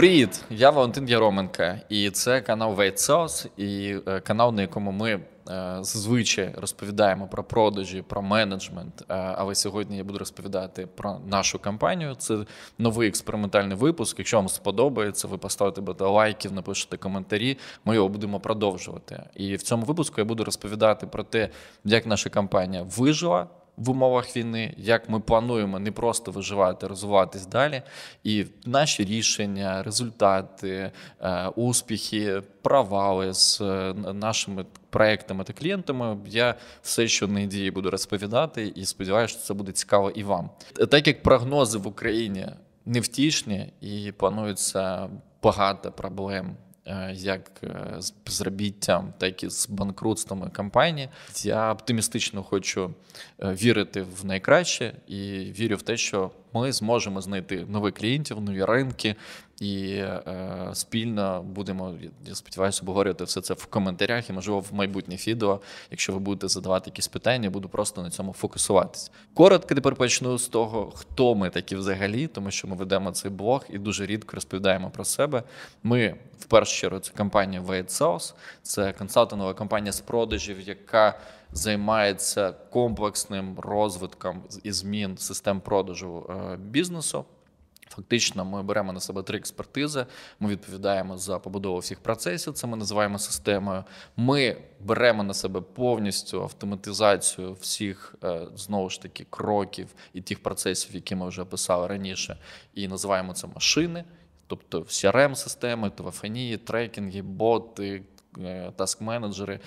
Привіт, я Валентин Яроменко, і це канал Sauce, і е, канал, на якому ми е, зазвичай розповідаємо про продажі, про менеджмент. Е, але сьогодні я буду розповідати про нашу компанію. Це новий експериментальний випуск. Якщо вам сподобається, ви поставите багато лайків, напишете коментарі. Ми його будемо продовжувати. І в цьому випуску я буду розповідати про те, як наша компанія вижила в умовах війни, як ми плануємо не просто виживати, розвиватись далі, і наші рішення, результати, е, успіхи, провали з е, нашими проектами та клієнтами. Я все, що на ідеї буду розповідати, і сподіваюся, що це буде цікаво і вам. Так як прогнози в Україні невтішні і планується багато проблем. Е, як е, з безробіттям, так і з банкрутствами компанії. Я оптимістично хочу е, вірити в найкраще і вірю в те, що ми зможемо знайти нових клієнтів, нові ринки, і е, спільно будемо, я сподіваюся, обговорювати все це в коментарях і, можливо, в майбутніх відео. Якщо ви будете задавати якісь питання, буду просто на цьому фокусуватись. Коротко тепер почну з того, хто ми такі взагалі, тому що ми ведемо цей блог і дуже рідко розповідаємо про себе. Ми в першу чергу це компанія Sauce, це консалтингова компанія з продажів, яка займається комплексним розвитком і змін систем продажу е, бізнесу. Фактично, ми беремо на себе три експертизи. Ми відповідаємо за побудову всіх процесів. Це ми називаємо системою. Ми беремо на себе повністю автоматизацію всіх е, знову ж таки кроків і тих процесів, які ми вже описали раніше, і називаємо це машини. Тобто crm системи телефонії, трекінги, боти, таск-менеджери,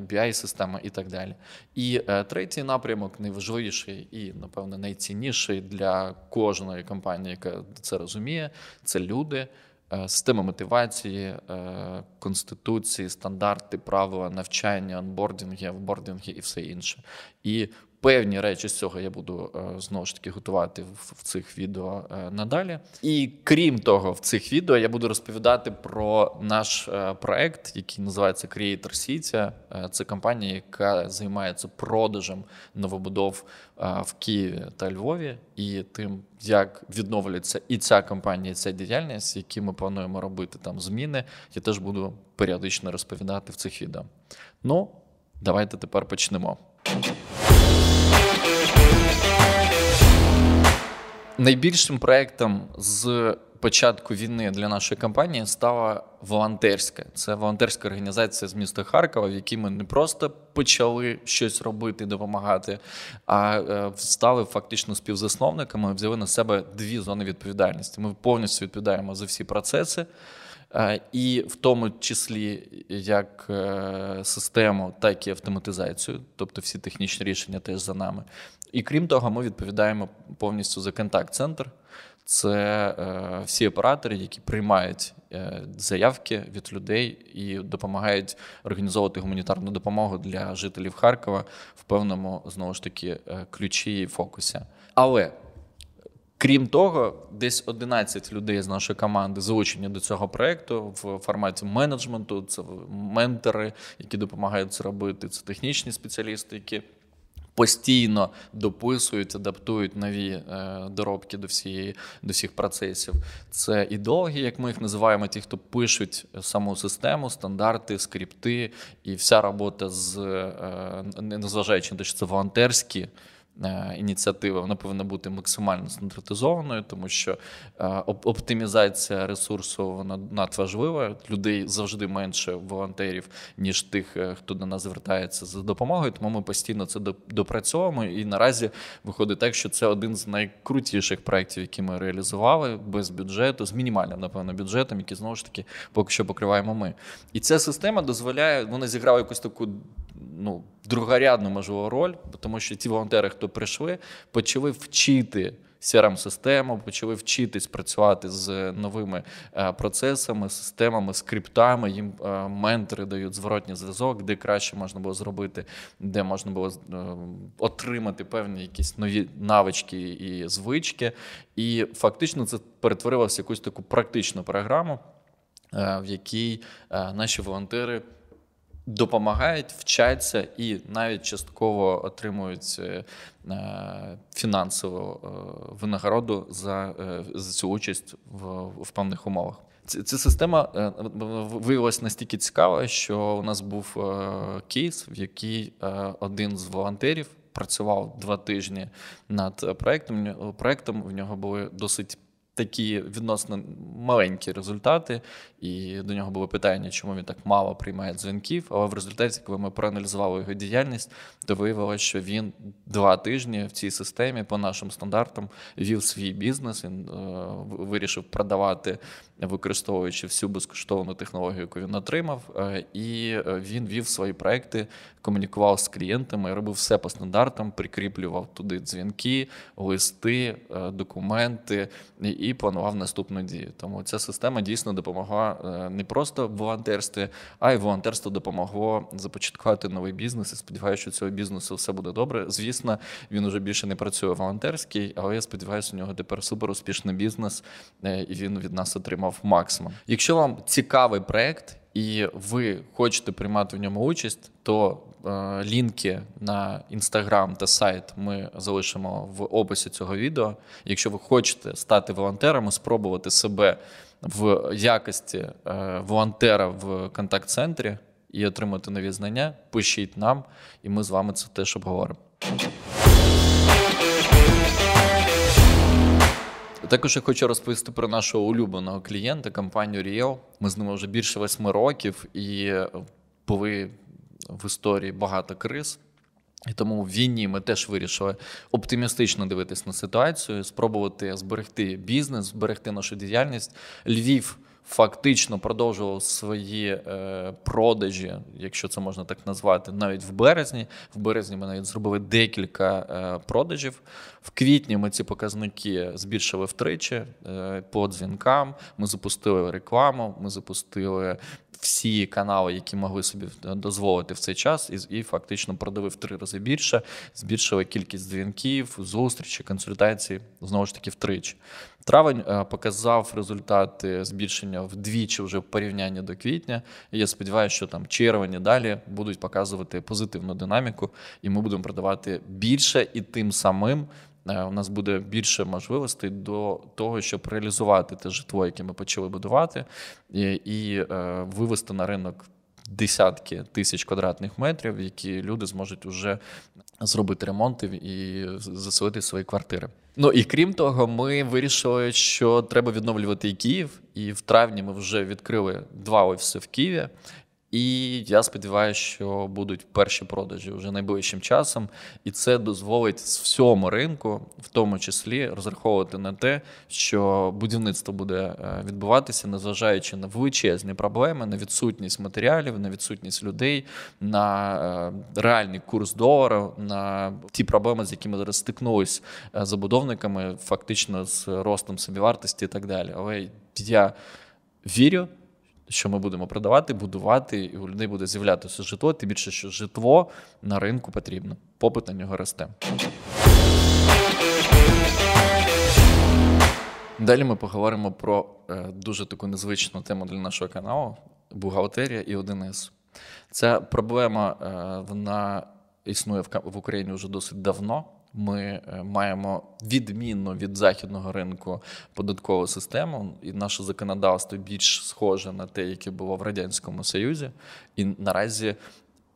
bi система і так далі. І е, третій напрямок найважливіший і, напевно, найцінніший для кожної компанії, яка це розуміє, це люди. Е, система мотивації, е, конституції, стандарти, правила навчання, онбордінги, офбордінги і все інше. І Певні речі з цього я буду е, знову ж таки готувати в цих відео е, надалі. І крім того, в цих відео я буду розповідати про наш е, проект, який називається Creator City. Це компанія, яка займається продажем новобудов в Києві та Львові, і тим, як відновлюється і ця компанія, і ця діяльність, які ми плануємо робити там зміни, я теж буду періодично розповідати в цих відео. Ну, давайте тепер почнемо. Найбільшим проектом з початку війни для нашої компанії стала волонтерська. Це волонтерська організація з міста Харкова, в якій ми не просто почали щось робити, допомагати, а е, стали фактично співзасновниками. Взяли на себе дві зони відповідальності. Ми повністю відповідаємо за всі процеси. Е, і в тому числі як е, систему, так і автоматизацію, тобто всі технічні рішення теж за нами. І крім того, ми відповідаємо повністю за контакт-центр. Це е, всі оператори, які приймають заявки від людей і допомагають організовувати гуманітарну допомогу для жителів Харкова в певному знову ж таки ключі і фокусі. Але крім того, десь 11 людей з нашої команди залучені до цього проекту в форматі менеджменту. Це ментори, які допомагають це робити. Це технічні спеціалісти, які постійно дописують, адаптують нові е, доробки до всієї до всіх процесів. Це ідеологи, як ми їх називаємо, ті, хто пишуть саму систему, стандарти, скрипти, і вся робота з е, незважаючи на те, що це волонтерські. Е, ініціатива вона повинна бути максимально стандартизованою, тому що е, оптимізація ресурсу вона надважлива. Людей завжди менше волонтерів, ніж тих, е, хто до нас звертається за допомогою. Тому ми постійно це допрацьовуємо. І наразі виходить так, що це один з найкрутіших проєктів, які ми реалізували без бюджету, з мінімальним, напевно, бюджетом, який знову ж таки поки що покриваємо ми. І ця система дозволяє, вона зіграла якусь таку ну, другорядну можливо роль, тому що ті волонтери, хто прийшли, почали вчити crm систему почали вчитись працювати з новими е, процесами, системами, скриптами. Їм е, ментори дають зворотній зв'язок, де краще можна було зробити, де можна було е, отримати певні якісь нові навички і звички. І фактично це перетворилося в якусь таку практичну програму, в якій наші волонтери допомагають, вчаться і навіть частково отримують е, фінансову е, винагороду за за цю участь в, в певних умовах. Ця система виявилася настільки цікава, що у нас був кейс, в який один з волонтерів працював два тижні над проектом. Проектом в нього були досить такі відносно маленькі результати, і до нього було питання, чому він так мало приймає дзвінків. Але в результаті, коли ми проаналізували його діяльність, то виявилося, що він два тижні в цій системі по нашим стандартам вів свій бізнес. Він е, вирішив продавати, використовуючи всю безкоштовну технологію, яку він отримав, е, і е, він вів свої проекти, комунікував з клієнтами, робив все по стандартам, прикріплював туди дзвінки, листи, е, документи і планував наступну дію. Тому ця система дійсно допомогла е, не просто в волонтерстві, а й волонтерство допомогло започаткувати новий бізнес. І сподіваюся, що цього бізнесу все буде добре. Звісно, він уже більше не працює волонтерський, але я сподіваюся, у нього тепер супер успішний бізнес, е, і він від нас отримав максимум. Якщо вам цікавий проект і ви хочете приймати в ньому участь, то е, лінки на інстаграм та сайт ми залишимо в описі цього відео. Якщо ви хочете стати волонтером, спробувати себе в якості е, волонтера в контакт-центрі і отримати нові знання, пишіть нам, і ми з вами це теж обговоримо. Також я хочу розповісти про нашого улюбленого клієнта, компанію Ріел. Ми з ними вже більше восьми років і були в історії багато криз. І тому в війні ми теж вирішили оптимістично дивитись на ситуацію, спробувати зберегти бізнес, зберегти нашу діяльність. Львів фактично продовжував свої е, продажі, якщо це можна так назвати, навіть в березні. В березні ми навіть зробили декілька е, продажів. В квітні ми ці показники збільшили втричі е, по дзвінкам. Ми запустили рекламу, ми запустили всі канали, які могли собі дозволити в цей час, і і фактично продали в три рази більше, збільшили кількість дзвінків, зустрічей, консультацій знову ж таки втричі. Травень е, показав результати збільшення вдвічі вже в порівнянні до квітня. І Я сподіваюся, що там червень і далі будуть показувати позитивну динаміку, і ми будемо продавати більше і тим самим. Е, у нас буде більше можливостей до того, щоб реалізувати те житло, яке ми почали будувати, і, і е, вивести на ринок десятки тисяч квадратних метрів, які люди зможуть вже зробити ремонти і заселити свої квартири. Ну і крім того, ми вирішили, що треба відновлювати і Київ. І в травні ми вже відкрили два офіси в Києві. І я сподіваюся, що будуть перші продажі вже найближчим часом, і це дозволить всьому ринку, в тому числі, розраховувати на те, що будівництво буде е, відбуватися, незважаючи на величезні проблеми, на відсутність матеріалів, на відсутність людей, на е, реальний курс долара, на ті проблеми, з якими зараз стикнулись е, забудовниками, фактично з ростом собівартості і так далі. Але я вірю що ми будемо продавати, будувати, і у людей буде з'являтися житло, тим більше, що житло на ринку потрібно. Попит на нього росте. Далі ми поговоримо про е, дуже таку незвичну тему для нашого каналу бухгалтерія і 1С. Ця проблема е, вона існує в Україні вже досить давно. Ми е, маємо відмінну від західного ринку податкову систему, і наше законодавство більш схоже на те, яке було в радянському союзі, і наразі.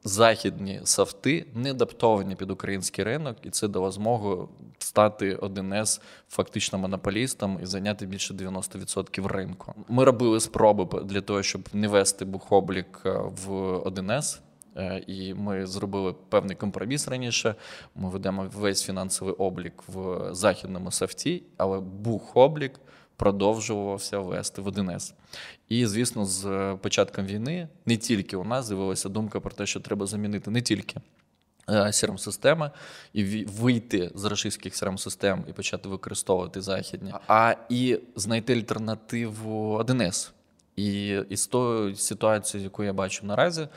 Західні софти не адаптовані під український ринок, і це дало змогу стати 1С фактично монополістом і зайняти більше 90% ринку. Ми робили спроби для того, щоб не вести бухоблік е, в 1С. Е, і ми зробили певний компроміс раніше. Ми ведемо весь фінансовий облік в західному софті, але бухоблік продовжувався вести в 1С. І, звісно, з початком війни не тільки у нас з'явилася думка про те, що треба замінити не тільки. crm е, системи і вийти з російських crm систем і почати використовувати західні, а і знайти альтернативу 1С. І із тою ситуацією, яку я бачу наразі, е,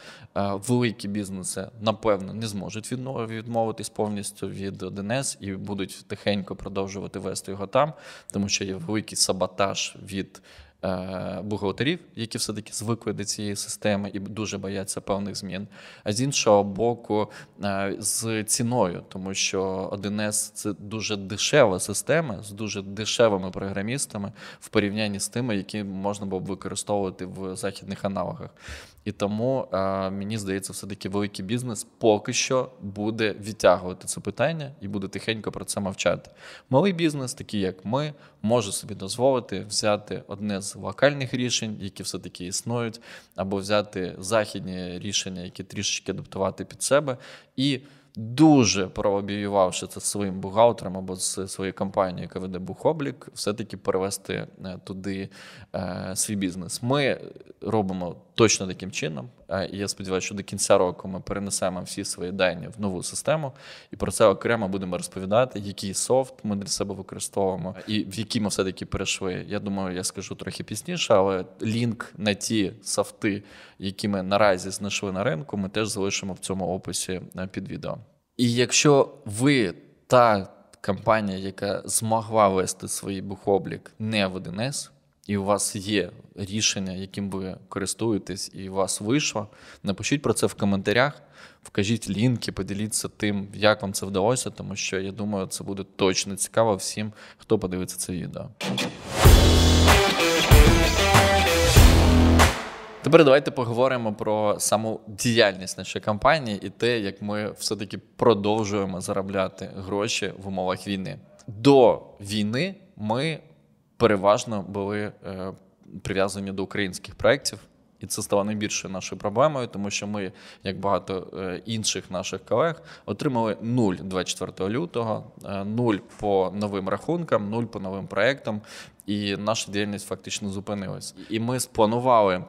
великі бізнеси напевно не зможуть відмовитись повністю від ДНС і будуть тихенько продовжувати вести його там, тому що є великий саботаж від бухгалтерів, які все-таки звикли до цієї системи і дуже бояться певних змін. А з іншого боку, е, з ціною, тому що 1С – це дуже дешева система з дуже дешевими програмістами в порівнянні з тими, які можна було б використовувати в західних аналогах. І тому е, мені здається, все таки великий бізнес поки що буде відтягувати це питання і буде тихенько про це мовчати. Малий бізнес, такий як ми, може собі дозволити взяти одне з локальних рішень, які все таки існують, або взяти західні рішення, які трішечки адаптувати під себе і дуже пролобіювавши це своїм бухгалтером або з своєю компанією, яка веде бухоблік, все-таки перевести е, туди е, свій бізнес. Ми робимо точно таким чином. Е, і я сподіваюся, що до кінця року ми перенесемо всі свої дані в нову систему, і про це окремо будемо розповідати, який софт ми для себе використовуємо, і в які ми все-таки перейшли. Я думаю, я скажу трохи пізніше, але лінк на ті софти, які ми наразі знайшли на ринку, ми теж залишимо в цьому описі під відео. І якщо ви та компанія, яка змогла вести свій бухоблік не в 1С, і у вас є рішення, яким ви користуєтесь, і у вас вийшло, напишіть про це в коментарях, вкажіть лінки, поділіться тим, як вам це вдалося, тому що я думаю, це буде точно цікаво всім, хто подивиться це відео. Тепер давайте поговоримо про саму діяльність нашої компанії і те, як ми все-таки продовжуємо заробляти гроші в умовах війни. До війни ми переважно були е, прив'язані до українських проєктів. І це стало найбільшою нашою проблемою, тому що ми, як багато е, інших наших колег, отримали нуль 24 лютого, е, нуль по новим рахункам, нуль по новим проектам, і наша діяльність фактично зупинилась. І ми спланували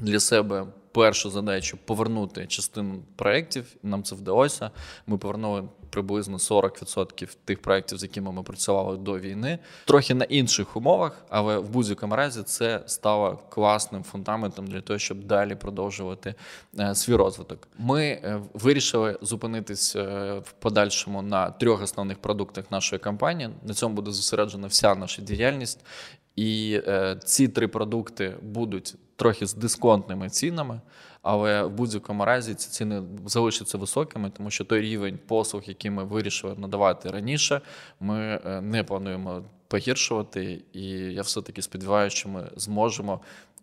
для себе першу задачу повернути частину проєктів. Нам це вдалося. Ми повернули приблизно 40% тих проєктів, з якими ми працювали до війни, трохи на інших умовах, але в будь-якому разі це стало класним фундаментом для того, щоб далі продовжувати е, свій розвиток. Ми е, вирішили зупинитись е, в подальшому на трьох основних продуктах нашої компанії. На цьому буде зосереджена вся наша діяльність. І е, ці три продукти будуть трохи з дисконтними цінами, але в будь-якому разі ці ціни залишаться високими, тому що той рівень послуг, який ми вирішили надавати раніше, ми е, не плануємо погіршувати. І я все таки сподіваюся, що ми зможемо.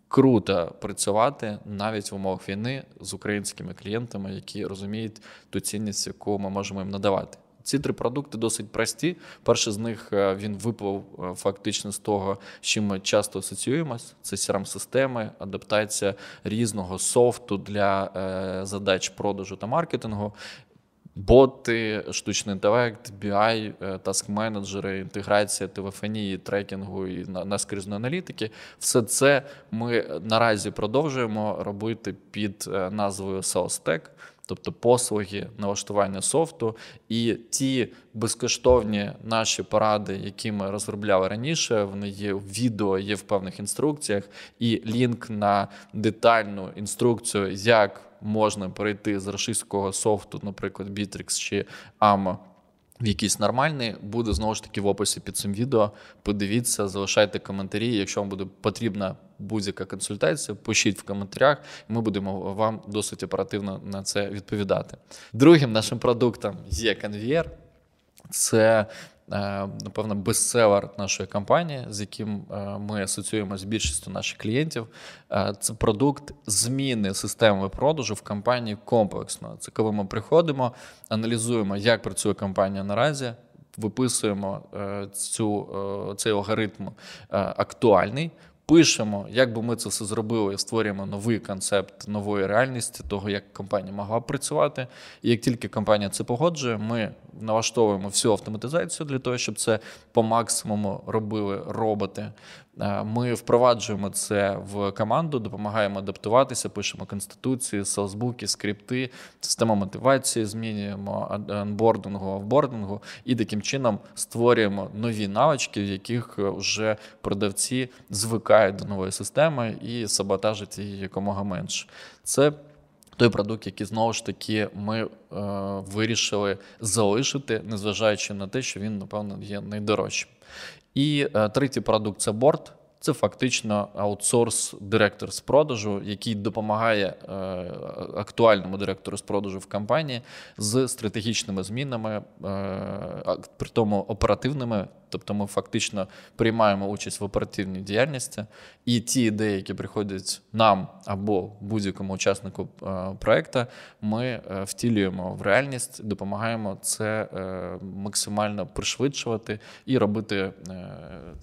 Круто працювати навіть в умовах війни з українськими клієнтами, які розуміють ту цінність, яку ми можемо їм надавати. Ці три продукти досить прості. Перший з них е, він виплив е, фактично з того, з чим ми часто асоціюємось. Це crm системи адаптація різного софту для е, задач продажу та маркетингу. Боти, штучний інтелект, BI, таск менеджери, інтеграція телефонії, трекінгу і наскрізної аналітики все це ми наразі продовжуємо робити під назвою SalesTech тобто послуги налаштування софту, і ті безкоштовні наші поради, які ми розробляли раніше, вони є в відео, є в певних інструкціях, і лінк на детальну інструкцію, як можна перейти з рашистського софту, наприклад, Bittrex чи AMA, в якийсь нормальний, буде знову ж таки в описі під цим відео. Подивіться, залишайте коментарі. Якщо вам буде потрібна будь-яка консультація, пишіть в коментарях, і ми будемо вам досить оперативно на це відповідати. Другим нашим продуктом є конвієр. Це Е, напевно, бестселер нашої компанії, з яким е, ми асоціюємо з більшістю наших клієнтів. Е, це продукт зміни системи продажу в компанії комплексно. Це коли ми приходимо, аналізуємо, як працює компанія наразі. Виписуємо цю, цей алгоритм актуальний, пишемо, як би ми це все зробили, створюємо новий концепт нової реальності, того, як компанія могла б працювати. І як тільки компанія це погоджує, ми налаштовуємо всю автоматизацію для того, щоб це по максимуму робили роботи. Е, ми впроваджуємо це в команду, допомагаємо адаптуватися, пишемо конституції, селсбуки, скрипти, систему мотивації, змінюємо анбордингу, офбордингу і таким чином створюємо нові навички, в яких вже продавці звикають до нової системи і саботажать її якомога менше. Це той продукт, який знову ж таки ми е, вирішили залишити, незважаючи на те, що він, напевно, є найдорожчим. І е, третій продукт це борт. Це фактично аутсорс директор з продажу, який допомагає е, актуальному директору з продажу в компанії з стратегічними змінами, е, при тому оперативними. Тобто ми фактично приймаємо участь в оперативній діяльності, і ті ідеї, які приходять нам або будь-якому учаснику е, проекту, ми е, втілюємо в реальність, допомагаємо це максимально пришвидшувати і робити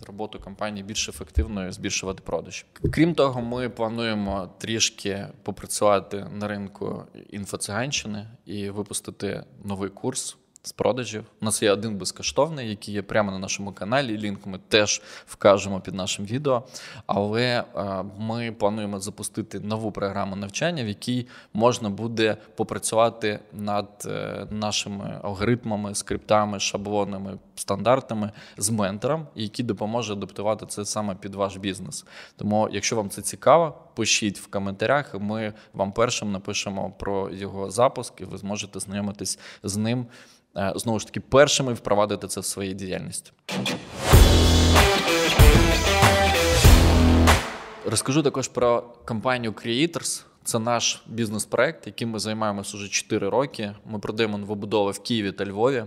роботу компанії більш ефективною, збільшувати продаж. Крім того, ми плануємо трішки попрацювати на ринку інфоциганщини і випустити новий курс з продажів. У нас є один безкоштовний, який є прямо на нашому каналі. Лінк ми теж вкажемо під нашим відео. Але е, ми плануємо запустити нову програму навчання, в якій можна буде попрацювати над е, нашими алгоритмами, скриптами, шаблонами, стандартами з ментором, який допоможе адаптувати це саме під ваш бізнес. Тому, якщо вам це цікаво, пишіть в коментарях. Ми вам першим напишемо про його запуск, і ви зможете знайомитись з ним. Е, знову ж таки першими впровадити це в своїй діяльності. Розкажу також про компанію Creators. Це наш бізнес-проект, яким ми займаємося вже 4 роки. Ми продаємо новобудови в Києві та Львові.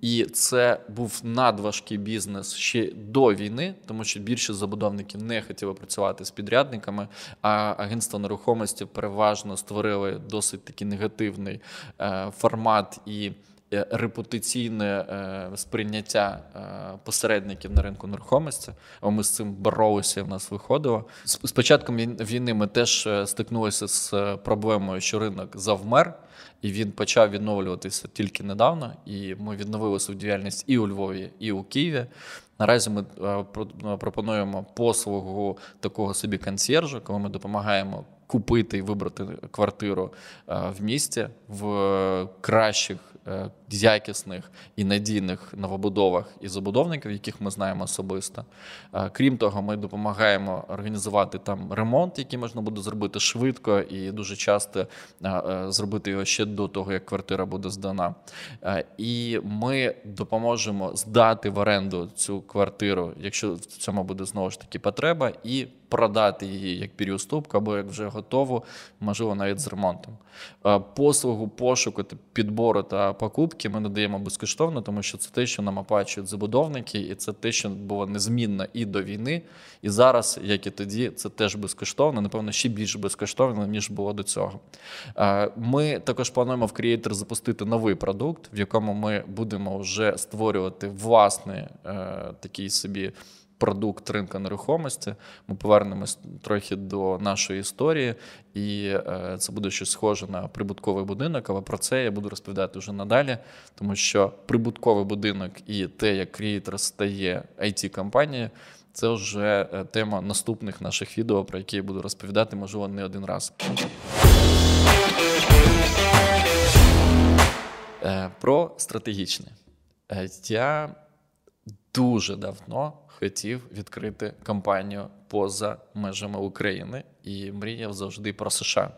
І це був надважкий бізнес ще до війни, тому що більшість забудовників не хотіли працювати з підрядниками. А агентство нерухомості переважно створили досить такий негативний е, формат і. Е, репутаційне е, сприйняття е, посередників на ринку нерухомості. Ми з цим боролися. В нас виходило. З початком війни ми теж стикнулися з проблемою, що ринок завмер, і він почав відновлюватися тільки недавно. І ми відновили свою діяльність і у Львові, і у Києві. Наразі ми пропонуємо послугу такого собі консьержа, коли ми допомагаємо купити і вибрати квартиру в місті в кращих якісних і надійних новобудовах і забудовників, яких ми знаємо особисто. Е, крім того, ми допомагаємо організувати там ремонт, який можна буде зробити швидко і дуже часто е, зробити його ще до того, як квартира буде здана. І ми допоможемо здати в оренду цю квартиру, якщо в цьому буде знову ж таки потреба, і продати її як переуступку або як вже готову, можливо, навіть з ремонтом. Послугу пошуку, підбору та покупки ми надаємо безкоштовно, тому що це те, що нам оплачують забудовники, і це те, що було незмінно і до війни. І зараз, як і тоді, це теж безкоштовно, напевно, ще більш безкоштовно, ніж було до цього. Ми також плануємо в Creator запустити новий продукт, в якому ми будемо вже створювати власний е, такий собі продукт ринку нерухомості. Ми повернемось трохи до нашої історії, і е, це буде щось схоже на прибутковий будинок. Але про це я буду розповідати вже надалі, тому що прибутковий будинок і те, як Creator стає it компанією це вже е, тема наступних наших відео, про які я буду розповідати, можливо, не один раз. Е, про стратегічне. Я дуже давно хотів відкрити кампанію поза межами України і мріяв завжди про США.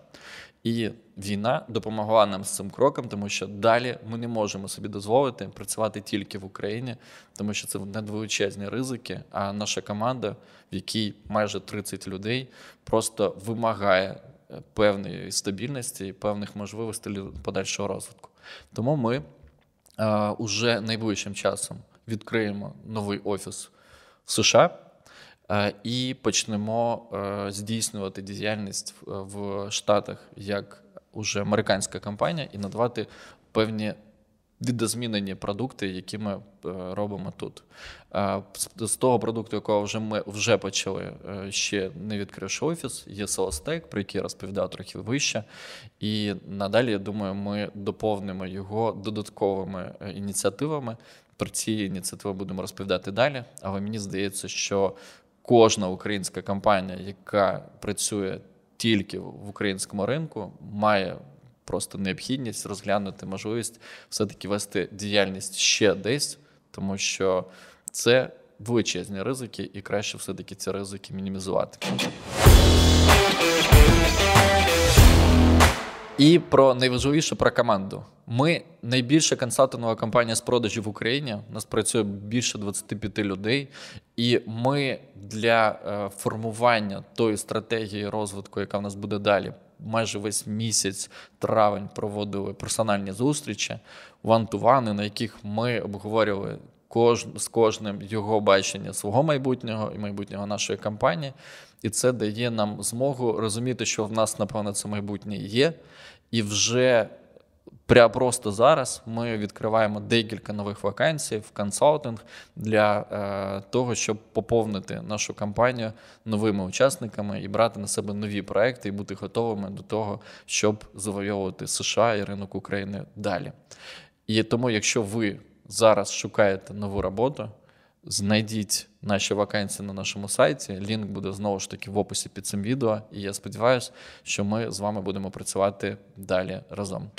І війна допомогла нам з цим кроком, тому що далі ми не можемо собі дозволити працювати тільки в Україні, тому що це надвеличезні ризики. А наша команда, в якій майже 30 людей, просто вимагає е, певної стабільності і певних можливостей подальшого розвитку. Тому ми е, уже найближчим часом відкриємо новий офіс в США е, і почнемо е, здійснювати діяльність в Штатах як уже американська компанія, і надавати певні відозмінені продукти, які ми е, робимо тут. З того продукту, якого вже ми вже почали, ще не відкривши офіс, є SalesTech, про який розповідав трохи вище. І надалі, я думаю, ми доповнимо його додатковими ініціативами, про ці ініціативи будемо розповідати далі. Але мені здається, що кожна українська компанія, яка працює тільки в українському ринку, має просто необхідність розглянути можливість все-таки вести діяльність ще десь, тому що це величезні ризики, і краще все-таки ці ризики мінімізувати. І про найважливіше про команду. Ми найбільша консалтингова компанія з продажів в Україні. У нас працює більше 25 людей, і ми для е, формування тої стратегії розвитку, яка в нас буде далі, майже весь місяць травень проводили персональні зустрічі, ван-ту-вани, на яких ми обговорювали кож, з кожним його бачення свого майбутнього і майбутнього нашої компанії. І це дає нам змогу розуміти, що в нас, напевно, це майбутнє є. І вже прямо просто зараз ми відкриваємо декілька нових вакансій в консалтинг для е, того, щоб поповнити нашу компанію новими учасниками і брати на себе нові проекти і бути готовими до того, щоб завойовувати США і ринок України далі. І тому, якщо ви зараз шукаєте нову роботу, знайдіть наші вакансії на нашому сайті. Лінк буде знову ж таки в описі під цим відео. І я сподіваюся, що ми з вами будемо працювати далі разом.